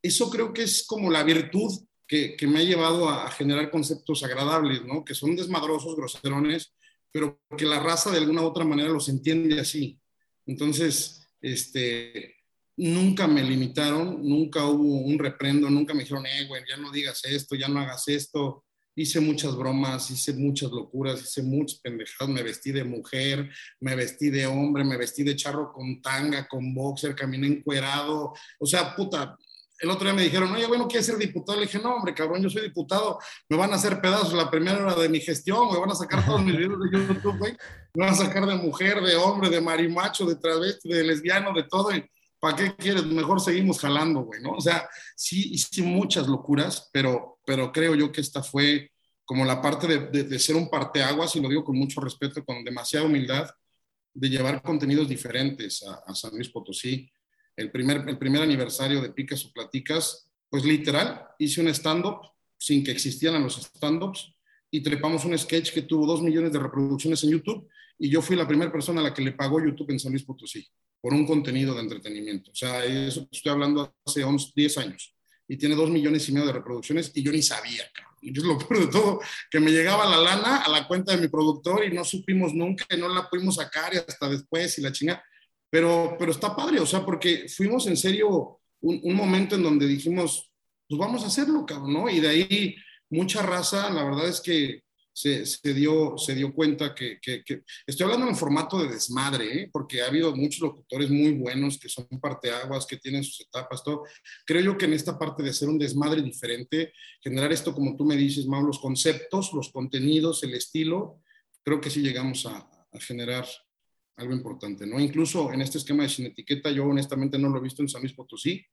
A: Eso creo que es como la virtud que, me ha llevado a, generar conceptos agradables, ¿no? Que son desmadrosos, groserones, pero que la raza de alguna u otra manera los entiende así. Entonces, este, nunca me limitaron, nunca hubo un reprendo, nunca me dijeron, eh, güey, ya no digas esto, ya no hagas esto. Hice muchas bromas, hice muchas locuras, hice muchas pendejadas, me vestí de mujer, me vestí de hombre, me vestí de charro con tanga, con boxer, caminé encuerado, o sea, puta, el otro día me dijeron, oye, bueno, ¿quieres ser diputado? Le dije, no, hombre, cabrón, yo soy diputado, me van a hacer pedazos la primera hora de mi gestión, me van a sacar todos mis videos de YouTube, güey, me van a sacar de mujer, de hombre, de marimacho, de travesti, de lesbiano, de todo, y ¿para qué quieres? Mejor seguimos jalando, güey, ¿no? O sea, sí hice muchas locuras, pero, pero creo yo que esta fue como la parte de, ser un parteaguas, y lo digo con mucho respeto, con demasiada humildad, de llevar contenidos diferentes a San Luis Potosí, el primer, el primer aniversario de Picas o Platicas, pues literal, hice un stand-up sin que existieran los stand-ups y trepamos un sketch que tuvo dos millones de reproducciones en YouTube y yo fui la primera persona a la que le pagó YouTube en San Luis Potosí por un contenido de entretenimiento. O sea, eso estoy hablando hace 11, 10 años y tiene dos millones y medio de reproducciones y yo ni sabía, cabrón. Y es lo peor de todo, que me llegaba la lana a la cuenta de mi productor y no supimos nunca, y no la pudimos sacar y hasta después y la chinga. Pero, pero está padre, o sea, porque fuimos en serio un, momento en donde dijimos, pues vamos a hacerlo, cabrón, ¿no? Y de ahí mucha raza, la verdad es que se, dio, se dio cuenta que, estoy hablando en formato de desmadre, ¿eh? porque ha habido muchos locutores muy buenos que son parteaguas, que tienen sus etapas, todo. Creo yo que en esta parte de hacer un desmadre diferente, generar esto, como tú me dices, Mau, los conceptos, los contenidos, el estilo, creo que sí llegamos a generar algo importante, ¿no? Incluso en este esquema de sin etiqueta, yo honestamente no lo he visto en San Luis Potosí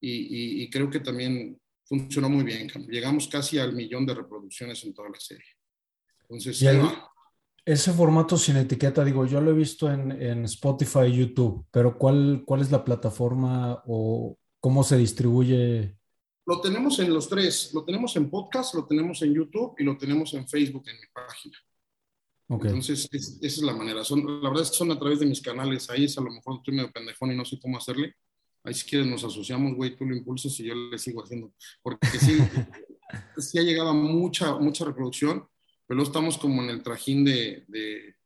A: y, y, creo que también funcionó muy bien. Llegamos casi al millón de reproducciones en toda la serie. Entonces,
B: ese formato sin etiqueta, digo, yo lo he visto en, en Spotify y YouTube, pero ¿cuál, ¿cuál es la plataforma o cómo se distribuye?
A: Lo tenemos en los tres, lo tenemos en podcast, lo tenemos en YouTube y lo tenemos en Facebook en mi página. Entonces, esa es la manera. Son, la verdad es que son a través de mis canales. Ahí es a lo mejor estoy medio pendejón y no sé cómo hacerle. Ahí si quieres nos asociamos, güey, tú lo impulsas y yo le sigo haciendo. Porque sí, sí ha llegado a mucha, mucha reproducción, pero estamos como en el trajín de, de,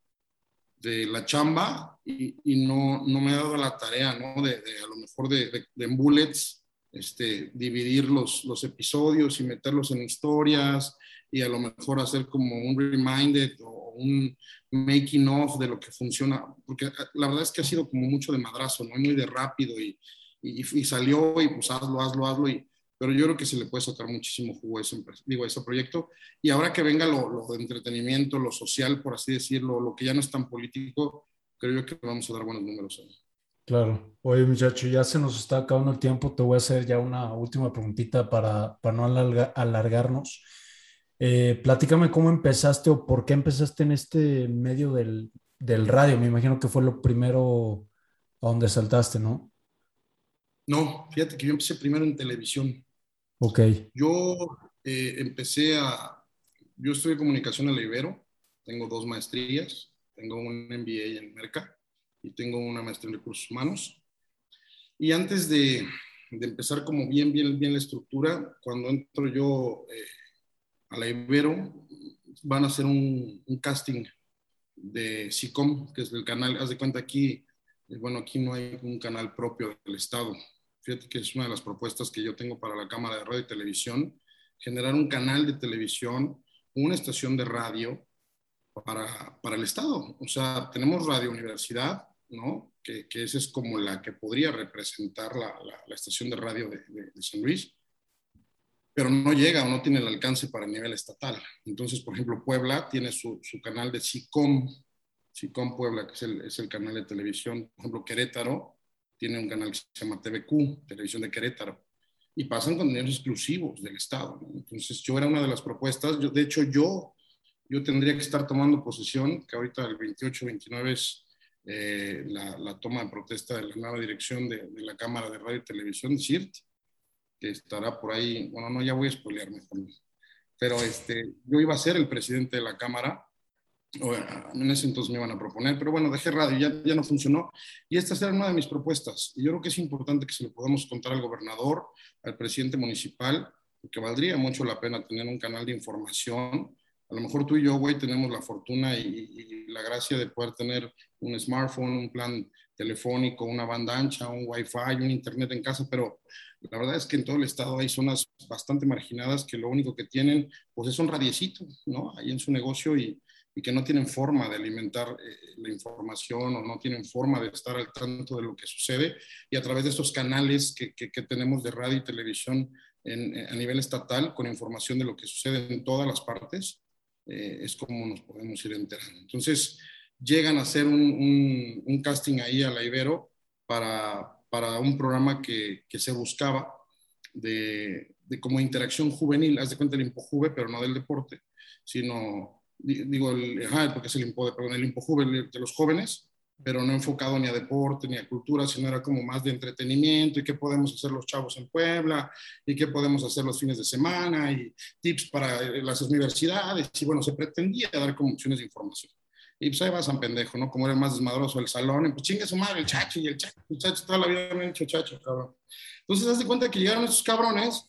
A: de la chamba y, y, no, no me he dado la tarea, ¿no? De, a lo mejor de, de, en bullets, este, dividir los, los episodios y meterlos en historias y a lo mejor hacer como un reminder o un making of de lo que funciona, porque la verdad es que ha sido como mucho de madrazo, ¿no? Muy de rápido y, y, y salió y pues hazlo, hazlo, hazlo y pero yo creo que se le puede sacar muchísimo jugo a ese, digo, a ese proyecto. Y ahora que venga lo, lo, de entretenimiento, lo social, por así decirlo, lo que ya no es tan político, creo yo que vamos a dar buenos números ahí.
B: Claro. Oye, muchacho, ya se nos está acabando el tiempo. Te voy a hacer ya una última preguntita para, para no alargarnos. Eh, platícame cómo empezaste o por qué empezaste en este medio del, del radio. Me imagino que fue lo primero a donde saltaste, ¿no?
A: No, fíjate que yo empecé primero en televisión.
B: Ok.
A: Yo eh, empecé a, yo estudié comunicación en la Ibero, tengo dos maestrías, tengo un MBA en Merca y tengo una maestría en recursos humanos. Y antes de, de empezar como bien, bien, bien la estructura, cuando entro yo eh, a la Ibero, van a hacer un, un, casting de SICOM, que es el canal, haz de cuenta aquí, eh, bueno, aquí no hay un canal propio del Estado, fíjate que es una de las propuestas que yo tengo para la Cámara de Radio y Televisión, generar un canal de televisión, una estación de radio para, para el Estado. O sea, tenemos Radio Universidad, ¿no? Que, que esa es como la que podría representar la, la, la estación de radio de, de, de, San Luis, pero no llega o no tiene el alcance para el nivel estatal. Entonces, por ejemplo, Puebla tiene su, su canal de SICOM, SICOM Puebla, que es el, es el canal de televisión. Por ejemplo, Querétaro tiene un canal que se llama TVQ, Televisión de Querétaro, y pasan contenidos exclusivos del Estado. Entonces, yo era una de las propuestas, yo, de hecho, yo, yo tendría que estar tomando posesión, que ahorita el 28-29 es eh, la, la, toma de protesta de la nueva dirección de, de, la Cámara de Radio y Televisión, CIRT, que estará por ahí, bueno, no, ya voy a spoilearme también, pero este, yo iba a ser el presidente de la Cámara, en ese entonces me iban a proponer, pero bueno, dejé radio, ya, ya no funcionó. Y esta era una de mis propuestas. Y yo creo que es importante que se lo podamos contar al gobernador, al presidente municipal, porque valdría mucho la pena tener un canal de información. A lo mejor tú y yo, güey, tenemos la fortuna y la gracia de poder tener un smartphone, un plan telefónico, una banda ancha, un wifi, un internet en casa, pero la verdad es que en todo el estado hay zonas bastante marginadas que lo único que tienen, pues es un radiecito, ¿no? Ahí en su negocio y, y que no tienen forma de alimentar eh, la información o no tienen forma de estar al tanto de lo que sucede. Y a través de estos canales que, que, que tenemos de radio y televisión en, a nivel estatal, con información de lo que sucede en todas las partes, eh, es como nos podemos ir enterando. Entonces, llegan a hacer un, un, casting ahí a la Ibero para, para un programa que, que se buscaba de, de, como interacción juvenil, haz de cuenta el Impojuve, pero no del deporte, sino digo, el, ajá, porque es el, impo, perdón, el impojuve de los jóvenes, pero no enfocado ni a deporte ni a cultura, sino era como más de entretenimiento y qué podemos hacer los chavos en Puebla y qué podemos hacer los fines de semana y tips para las universidades y bueno, se pretendía dar como opciones de información. Y pues ahí va San Pendejo, ¿no? Como era más desmadroso el salón, y pues chingue su madre, el chacho y el chacho, el chacho, toda la vida me hecho chacho, cabrón. Entonces, haz de cuenta que llegaron esos cabrones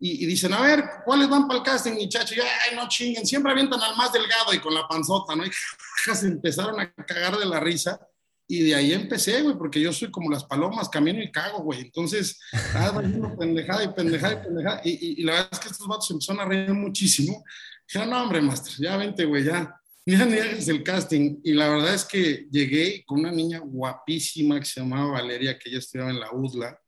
A: y, y, dicen, a ver, ¿cuáles van para el casting, muchachos? Y ay, no chinguen, siempre avientan al más delgado y con la panzota, ¿no? Y se empezaron a cagar de la risa. Y de ahí empecé, güey, porque yo soy como las palomas, camino y cago, güey. Entonces, ah, pendejada y pendejada y pendejada. Y, y, y, la verdad es que estos vatos empezaron a reír muchísimo. Dijeron, no, hombre, maestro, ya vente, güey, ya. Ni hagas el casting. Y la verdad es que llegué con una niña guapísima que se llamaba Valeria, que ella estudiaba en la UDLA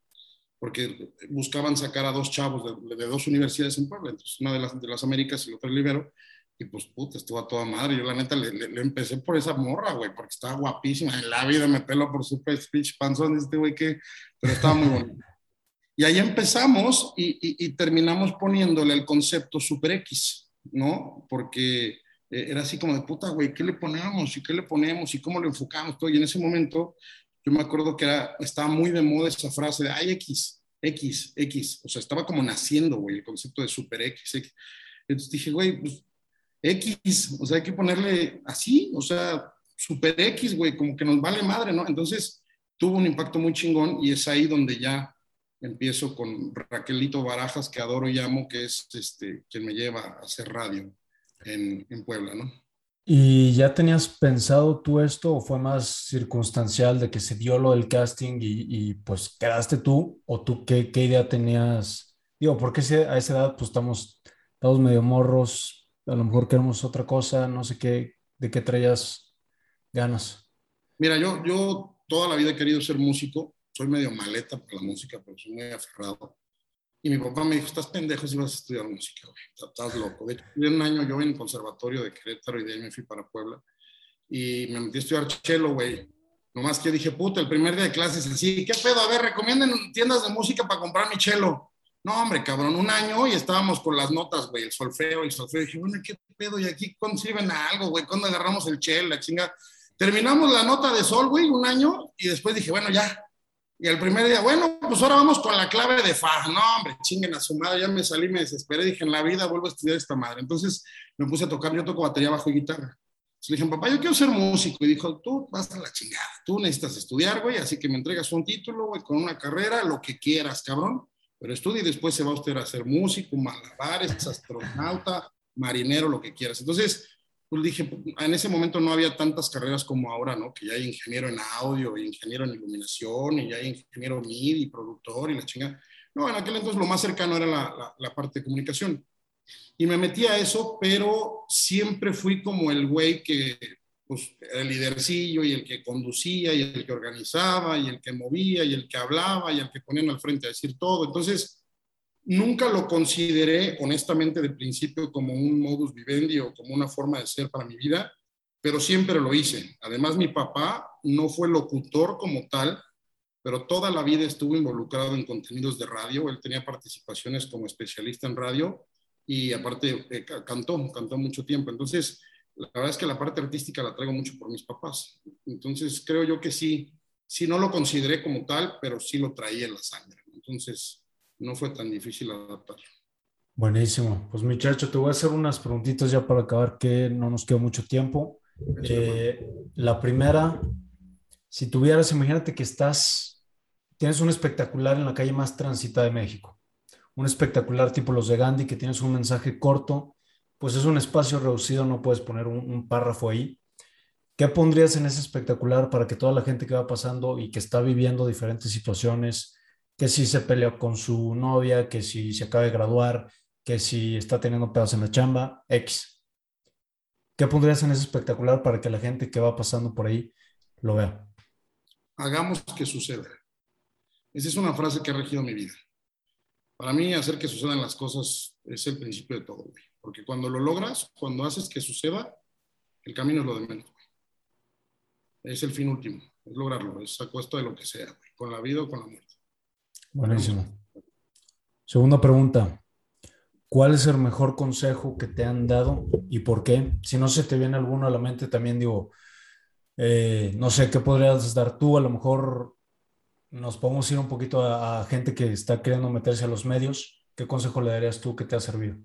A: porque buscaban sacar a dos chavos de, de, dos universidades en Puebla, entonces una de las, de las Américas y la otra Libero, y pues puta, estuvo a toda madre. Yo la neta le, le, le empecé por esa morra, güey, porque estaba guapísima. En la vida me pelo por su speech panzón este güey que, pero estaba muy bonito. Y ahí empezamos y, y, y, terminamos poniéndole el concepto Super X, ¿no? Porque era así como de puta, güey, ¿qué le ponemos? ¿Y qué le ponemos? ¿Y cómo lo enfocamos? Todo. Y en ese momento yo me acuerdo que era, estaba muy de moda esa frase de, ay, X, X, X. O sea, estaba como naciendo, güey, el concepto de super X, X. Entonces dije, güey, pues, X, o sea, hay que ponerle así, o sea, super X, güey, como que nos vale madre, ¿no? Entonces tuvo un impacto muy chingón y es ahí donde ya empiezo con Raquelito Barajas, que adoro y amo, que es este, quien me lleva a hacer radio en, en Puebla, ¿no?
B: ¿Y ya tenías pensado tú esto o fue más circunstancial de que se dio lo del casting y, y pues quedaste tú? ¿O tú qué, qué, idea tenías? Digo, porque a esa edad pues estamos, estamos medio morros, a lo mejor queremos otra cosa, no sé qué, de qué traías ganas.
A: Mira, yo, yo toda la vida he querido ser músico, soy medio maleta para la música, pero soy muy aferrado. Y mi papá me dijo, estás pendejo si vas a estudiar música, güey, estás loco. De hecho, un año yo en el conservatorio de Querétaro y de ahí me fui para Puebla. Y me metí a estudiar chelo, güey. Nomás que dije, puta, el primer día de clases así, ¿qué pedo? A ver, recomienden tiendas de música para comprar mi chelo. No, hombre, cabrón, un año y estábamos con las notas, güey, el solfeo el solfeo. Y dije, bueno, ¿qué pedo? ¿Y aquí cuándo sirven algo, güey? ¿Cuándo agarramos el chelo, la chinga? Terminamos la nota de sol, güey, un año y después dije, bueno, ya, y el primer día, bueno, pues ahora vamos con la clave de Fa. No, hombre, chinguen a su madre. Ya me salí, me desesperé. Dije, en la vida vuelvo a estudiar esta madre. Entonces me puse a tocar. Yo toco batería, bajo y guitarra. Le dije, papá, yo quiero ser músico. Y dijo, tú vas a la chingada. Tú necesitas estudiar, güey. Así que me entregas un título, güey, con una carrera, lo que quieras, cabrón. Pero estudia y después se va usted a ser músico, malabares, astronauta, marinero, lo que quieras. Entonces, pues dije, en ese momento no había tantas carreras como ahora, ¿no? Que ya hay ingeniero en audio, ingeniero en iluminación, y ya hay ingeniero MIDI, productor y la chinga. No, en aquel entonces lo más cercano era la, la, parte de comunicación. Y me metí a eso, pero siempre fui como el güey que, pues, el lidercillo y el que conducía y el que organizaba y el que movía y el que hablaba y el que ponían al frente a decir todo. Entonces, Nunca lo consideré, honestamente, de principio como un modus vivendi o como una forma de ser para mi vida, pero siempre lo hice. Además, mi papá no fue locutor como tal, pero toda la vida estuvo involucrado en contenidos de radio. Él tenía participaciones como especialista en radio y aparte eh, cantó, cantó mucho tiempo. Entonces, la verdad es que la parte artística la traigo mucho por mis papás. Entonces, creo yo que sí, sí no lo consideré como tal, pero sí lo traía en la sangre. Entonces, no fue tan difícil adaptar.
B: Buenísimo. Pues muchacho, te voy a hacer unas preguntitas ya para acabar, que no nos queda mucho tiempo. Eh, la primera, si tuvieras, imagínate que estás, tienes un espectacular en la calle más transitada de México, un espectacular tipo los de Gandhi, que tienes un mensaje corto, pues es un espacio reducido, no puedes poner un, un párrafo ahí. ¿Qué pondrías en ese espectacular para que toda la gente que va pasando y que está viviendo diferentes situaciones, que si se peleó con su novia, que si se acaba de graduar, que si está teniendo pedazos en la chamba, X. ¿Qué pondrías en ese espectacular para que la gente que va pasando por ahí lo vea?
A: Hagamos que suceda. Esa es una frase que ha regido mi vida. Para mí, hacer que sucedan las cosas es el principio de todo, Porque cuando lo logras, cuando haces que suceda, el camino es lo de menos, Es el fin último, es lograrlo, es a costa de lo que sea, con la vida o con la muerte.
B: Buenísimo. Segunda pregunta. ¿Cuál es el mejor consejo que te han dado y por qué? Si no se te viene alguno a la mente, también digo, eh, no sé, ¿qué podrías dar tú? A lo mejor nos podemos ir un poquito a, gente que está queriendo meterse a los medios. ¿Qué consejo le darías tú que te ha servido?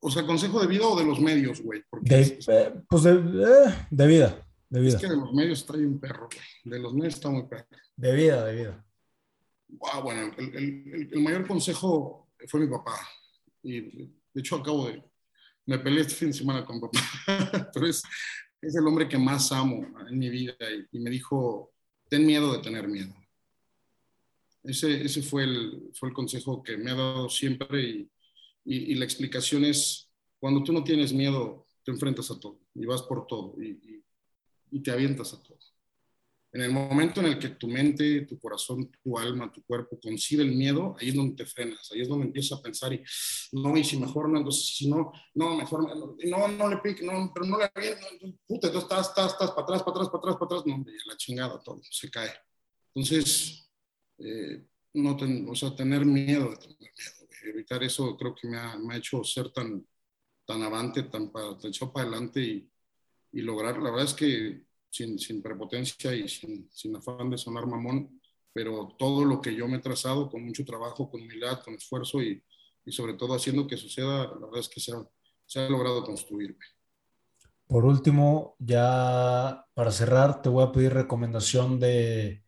A: O sea, consejo de vida o de los medios, güey.
B: Eh, pues de, eh, de vida. De vida.
A: Es que de los medios está un perro, De los medios está muy perro.
B: De vida, de vida.
A: bueno, el, mayor consejo fue mi papá. Y de hecho acabo de... Me peleé este fin de semana con papá. Pero es, es el hombre que más amo en mi vida. Y, me dijo, ten miedo de tener miedo. Ese, ese fue, el, fue el consejo que me ha dado siempre. Y, y, la explicación es, cuando tú no tienes miedo, te enfrentas a todo y vas por todo. y te avientas a todo. En el momento en el que tu mente, tu corazón, tu alma, tu cuerpo concibe el miedo, ahí es donde te frenas, ahí es donde empiezas a pensar y no, y si mejor no, entonces si no, no, mejor no, no le pique, no, pero no le no, puta, entonces estás, estás, estás para atrás, para atrás, para atrás, para atrás, no, la chingada todo, se cae. Entonces, eh, no o sea, tener miedo tener miedo, evitar eso creo que me ha, me ha hecho ser tan, tan avante, tan, tan echado para adelante y y lograr, la verdad es que sin, sin prepotencia y sin, sin, afán de sonar mamón, pero todo lo que yo me he trazado con mucho trabajo, con humildad, con esfuerzo y, y sobre todo haciendo que suceda, la verdad es que se ha, se ha logrado construirme.
B: Por último, ya para cerrar, te voy a pedir recomendación de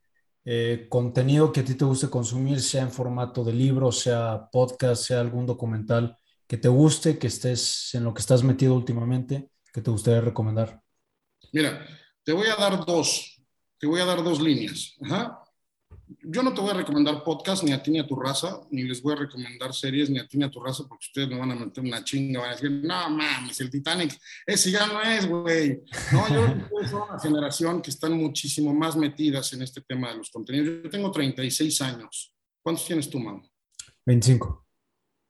B: eh, contenido que a ti te guste consumir, sea en formato de libro, sea podcast, sea algún documental que te guste, que estés en lo que estás metido últimamente que te gustaría recomendar?
A: Mira, te voy a dar dos, te voy a dar dos líneas. yo no te voy a recomendar podcast ni a ti ni a tu raza, ni les voy a recomendar series ni a ti ni a tu raza, porque ustedes me van a meter una chinga, van a decir, no mames, el Titanic, ese ya no es, güey. No, yo soy una generación que están muchísimo más metidas en este tema de los contenidos. Yo tengo 36 años. ¿Cuántos tienes tú, Mau?
B: 25.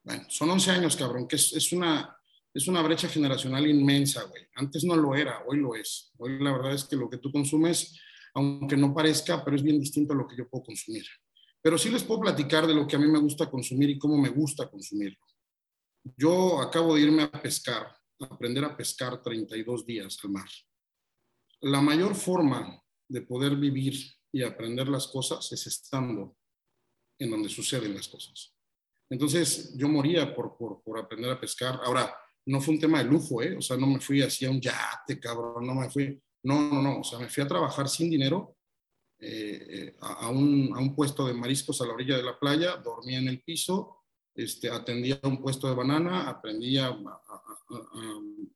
A: Bueno, son 11 años, cabrón, que es, es una, es una brecha generacional inmensa, güey. Antes no lo era, hoy lo es. Hoy la verdad es que lo que tú consumes aunque no parezca, pero es bien distinto a lo que yo puedo consumir. Pero sí les puedo platicar de lo que a mí me gusta consumir y cómo me gusta consumirlo. Yo acabo de irme a pescar, a aprender a pescar 32 días al mar. La mayor forma de poder vivir y aprender las cosas es estando en donde suceden las cosas. Entonces yo moría por, por, por aprender a pescar. Ahora, no fue un tema de lujo, ¿eh? O sea, no me fui así a un yate, cabrón, no me fui no, no, no, o sea, me fui a trabajar sin dinero eh, eh, a, un, a, un, puesto de mariscos a la orilla de la playa, dormía en el piso, este, atendía un puesto de banana, aprendí a,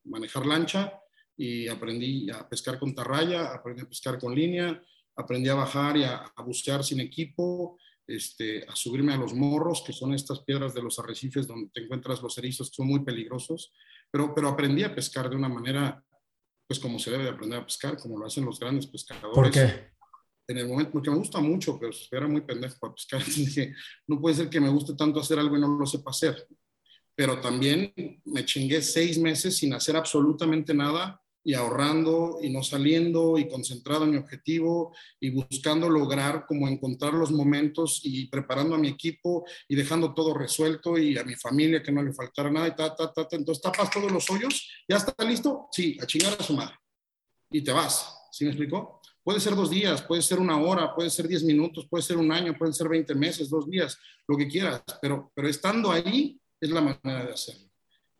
A: manejar lancha y aprendí a pescar con tarraya, aprendí a pescar con línea, aprendí a bajar y a, bucear sin equipo, este, a subirme a los morros, que son estas piedras de los arrecifes donde te encuentras los erizos, que son muy peligrosos, pero, pero aprendí a pescar de una manera pues como se debe de aprender a pescar, como lo hacen los grandes pescadores.
B: ¿Por qué?
A: En el momento, porque me gusta mucho, pero era muy pendejo para pescar. Dije, no puede ser que me guste tanto hacer algo y no lo sepa hacer. Pero también me chingué seis meses sin hacer absolutamente nada y ahorrando y no saliendo y concentrado en mi objetivo y buscando lograr como encontrar los momentos y preparando a mi equipo y dejando todo resuelto y a mi familia que no le faltara nada y ta, ta, ta, Entonces tapas todos los hoyos, ¿ya está listo? Sí, a chingar a su madre. Y te vas, ¿sí me explicó? Puede ser dos días, puede ser una hora, puede ser diez minutos, puede ser un año, pueden ser veinte meses, dos días, lo que quieras, pero, pero estando ahí es la manera de hacerlo.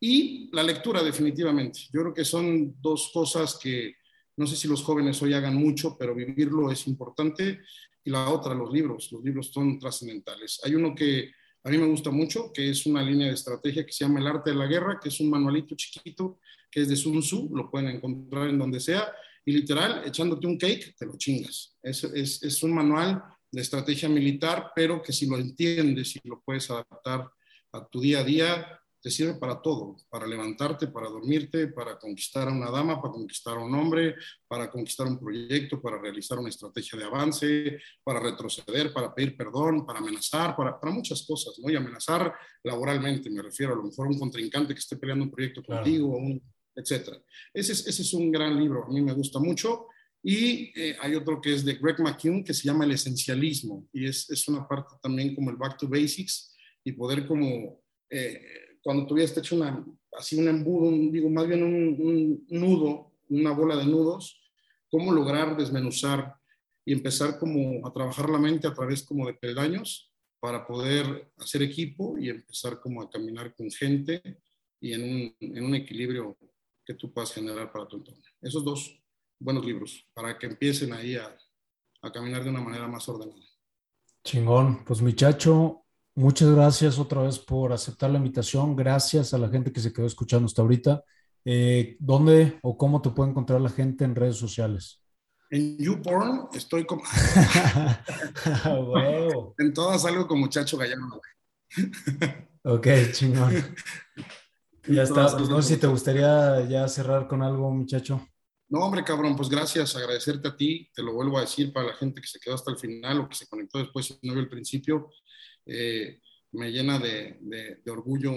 A: Y la lectura, definitivamente. Yo creo que son dos cosas que no sé si los jóvenes hoy hagan mucho, pero vivirlo es importante. Y la otra, los libros. Los libros son trascendentales. Hay uno que a mí me gusta mucho, que es una línea de estrategia que se llama El arte de la guerra, que es un manualito chiquito, que es de Sun Tzu, lo pueden encontrar en donde sea. Y literal, echándote un cake, te lo chingas. Es, es, es un manual de estrategia militar, pero que si lo entiendes y lo puedes adaptar a tu día a día, te sirve para todo, para levantarte, para dormirte, para conquistar a una dama, para conquistar a un hombre, para conquistar un proyecto, para realizar una estrategia de avance, para retroceder, para pedir perdón, para amenazar, para, para muchas cosas, ¿no? Y amenazar laboralmente, me refiero a lo mejor a un contrincante que esté peleando un proyecto contigo, un, etcétera. Ese es, ese es un gran libro, a mí me gusta mucho. Y eh, hay otro que es de Greg McKeown que se llama El Esencialismo y es, es una parte también como el Back to Basics y poder como eh, cuando tuvieras hecho una, así un embudo, digo, más bien un, nudo, una bola de nudos, cómo lograr desmenuzar y empezar como a trabajar la mente a través como de peldaños para poder hacer equipo y empezar como a caminar con gente y en un, en un equilibrio que tú puedas generar para tu entorno. Esos dos buenos libros para que empiecen ahí a, a caminar de una manera más ordenada.
B: Chingón. Pues muchacho, Muchas gracias otra vez por aceptar la invitación. Gracias a la gente que se quedó escuchando hasta ahorita. Eh, ¿Dónde o cómo te puede encontrar la gente en redes sociales?
A: En YouPorn estoy como... En todas salgo con muchacho gallano.
B: ok, chingón. ya está. Pues no sé si te gustaría ya cerrar con algo, muchacho.
A: No, hombre, cabrón, pues gracias, agradecerte a ti, te lo vuelvo a decir para la gente que se quedó hasta el final o que se conectó después y no vio el principio. Eh, me llena de, orgullo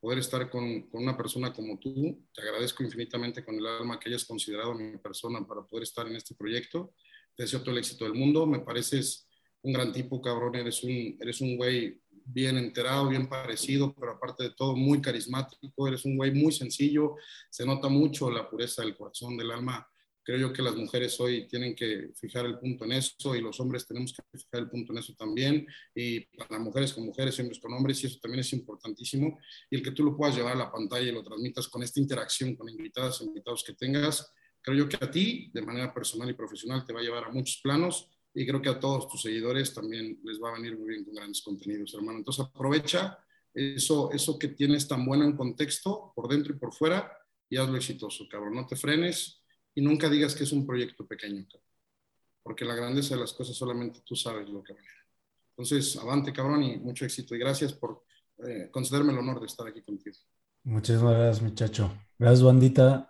A: poder estar con, una persona como tú. Te agradezco infinitamente con el alma que hayas considerado mi persona para poder estar en este proyecto. Te deseo todo el éxito del mundo. Me pareces un gran tipo, cabrón. Eres un, eres un güey bien enterado, bien parecido, pero aparte de todo muy carismático. Eres un güey muy sencillo. Se nota mucho la pureza del corazón, del alma Creo yo que las mujeres hoy tienen que fijar el punto en eso y los hombres tenemos que fijar el punto en eso también. Y para mujeres con mujeres, hombres con hombres, y eso también es importantísimo. Y el que tú lo puedas llevar a la pantalla y lo transmitas con esta interacción con invitadas e invitados que tengas, creo yo que a ti, de manera personal y profesional, te va a llevar a muchos planos y creo que a todos tus seguidores también les va a venir muy bien con grandes contenidos, hermano. Entonces aprovecha eso, eso que tienes tan bueno en contexto, por dentro y por fuera, y hazlo exitoso, cabrón. No te frenes, y nunca digas que es un proyecto pequeño, porque la grandeza de las cosas solamente tú sabes lo que vale. Entonces, avante, cabrón, y mucho éxito. Y gracias por eh, concederme el honor de estar aquí contigo.
B: Muchísimas gracias, muchacho. Gracias, bandita.